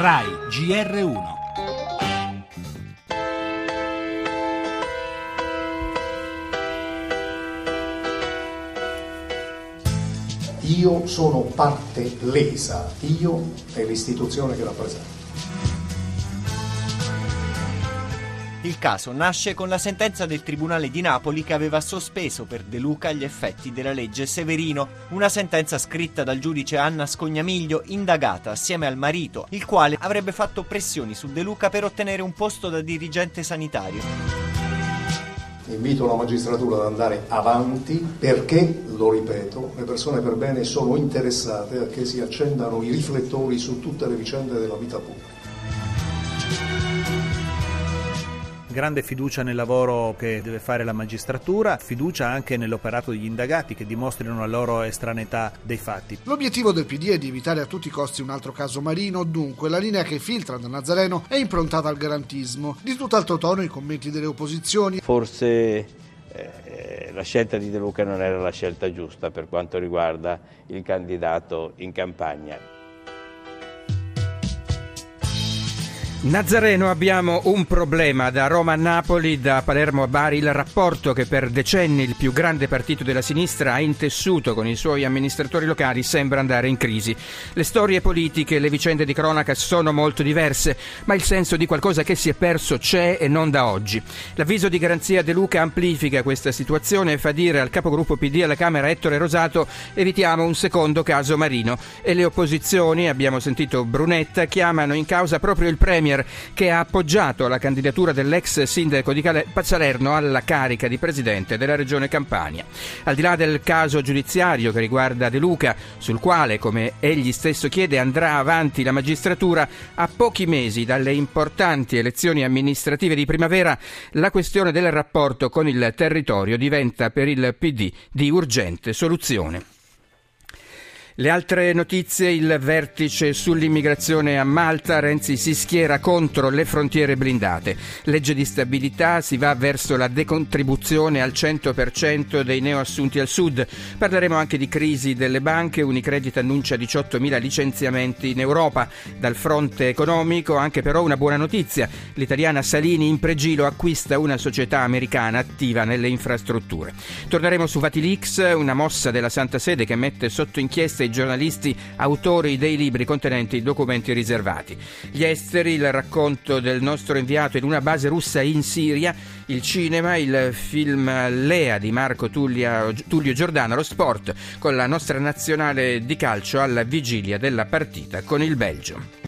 RAI GR1 Io sono parte lesa, io e l'istituzione che rappresento. Il caso nasce con la sentenza del Tribunale di Napoli che aveva sospeso per De Luca gli effetti della legge Severino, una sentenza scritta dal giudice Anna Scognamiglio, indagata assieme al marito, il quale avrebbe fatto pressioni su De Luca per ottenere un posto da dirigente sanitario. Invito la magistratura ad andare avanti perché, lo ripeto, le persone per bene sono interessate a che si accendano i riflettori su tutte le vicende della vita pubblica. Grande fiducia nel lavoro che deve fare la magistratura, fiducia anche nell'operato degli indagati che dimostrino la loro estraneità dei fatti. L'obiettivo del PD è di evitare a tutti i costi un altro caso Marino, dunque la linea che filtra da Nazareno è improntata al garantismo. Di tutt'altro tono i commenti delle opposizioni. Forse eh, la scelta di De Luca non era la scelta giusta per quanto riguarda il candidato in campagna. Nazareno abbiamo un problema da Roma a Napoli, da Palermo a Bari, il rapporto che per decenni il più grande partito della sinistra ha intessuto con i suoi amministratori locali sembra andare in crisi. Le storie politiche, le vicende di cronaca sono molto diverse, ma il senso di qualcosa che si è perso c'è e non da oggi. L'avviso di garanzia De Luca amplifica questa situazione e fa dire al capogruppo PD alla Camera Ettore Rosato evitiamo un secondo caso Marino e le opposizioni, abbiamo sentito Brunetta, chiamano in causa proprio il Premier Premier che ha appoggiato la candidatura dell'ex sindaco di Salerno alla carica di presidente della regione Campania. Al di là del caso giudiziario che riguarda De Luca, sul quale, come egli stesso chiede, andrà avanti la magistratura, a pochi mesi dalle importanti elezioni amministrative di primavera, la questione del rapporto con il territorio diventa per il PD di urgente soluzione. Le altre notizie, il vertice sull'immigrazione a Malta, Renzi si schiera contro le frontiere blindate. Legge di stabilità, si va verso la decontribuzione al 100% dei neoassunti al sud. Parleremo anche di crisi delle banche, Unicredit annuncia 18.000 licenziamenti in Europa. Dal fronte economico anche però una buona notizia. L'italiana Salini in pregilo acquista una società americana attiva nelle infrastrutture. Torneremo su Vatilix, una mossa della Santa Sede che mette sotto inchiesta giornalisti autori dei libri contenenti documenti riservati. Gli esteri, il racconto del nostro inviato in una base russa in Siria, il cinema, il film Lea di Marco Tullia, Tullio Giordano, lo sport con la nostra nazionale di calcio alla vigilia della partita con il Belgio.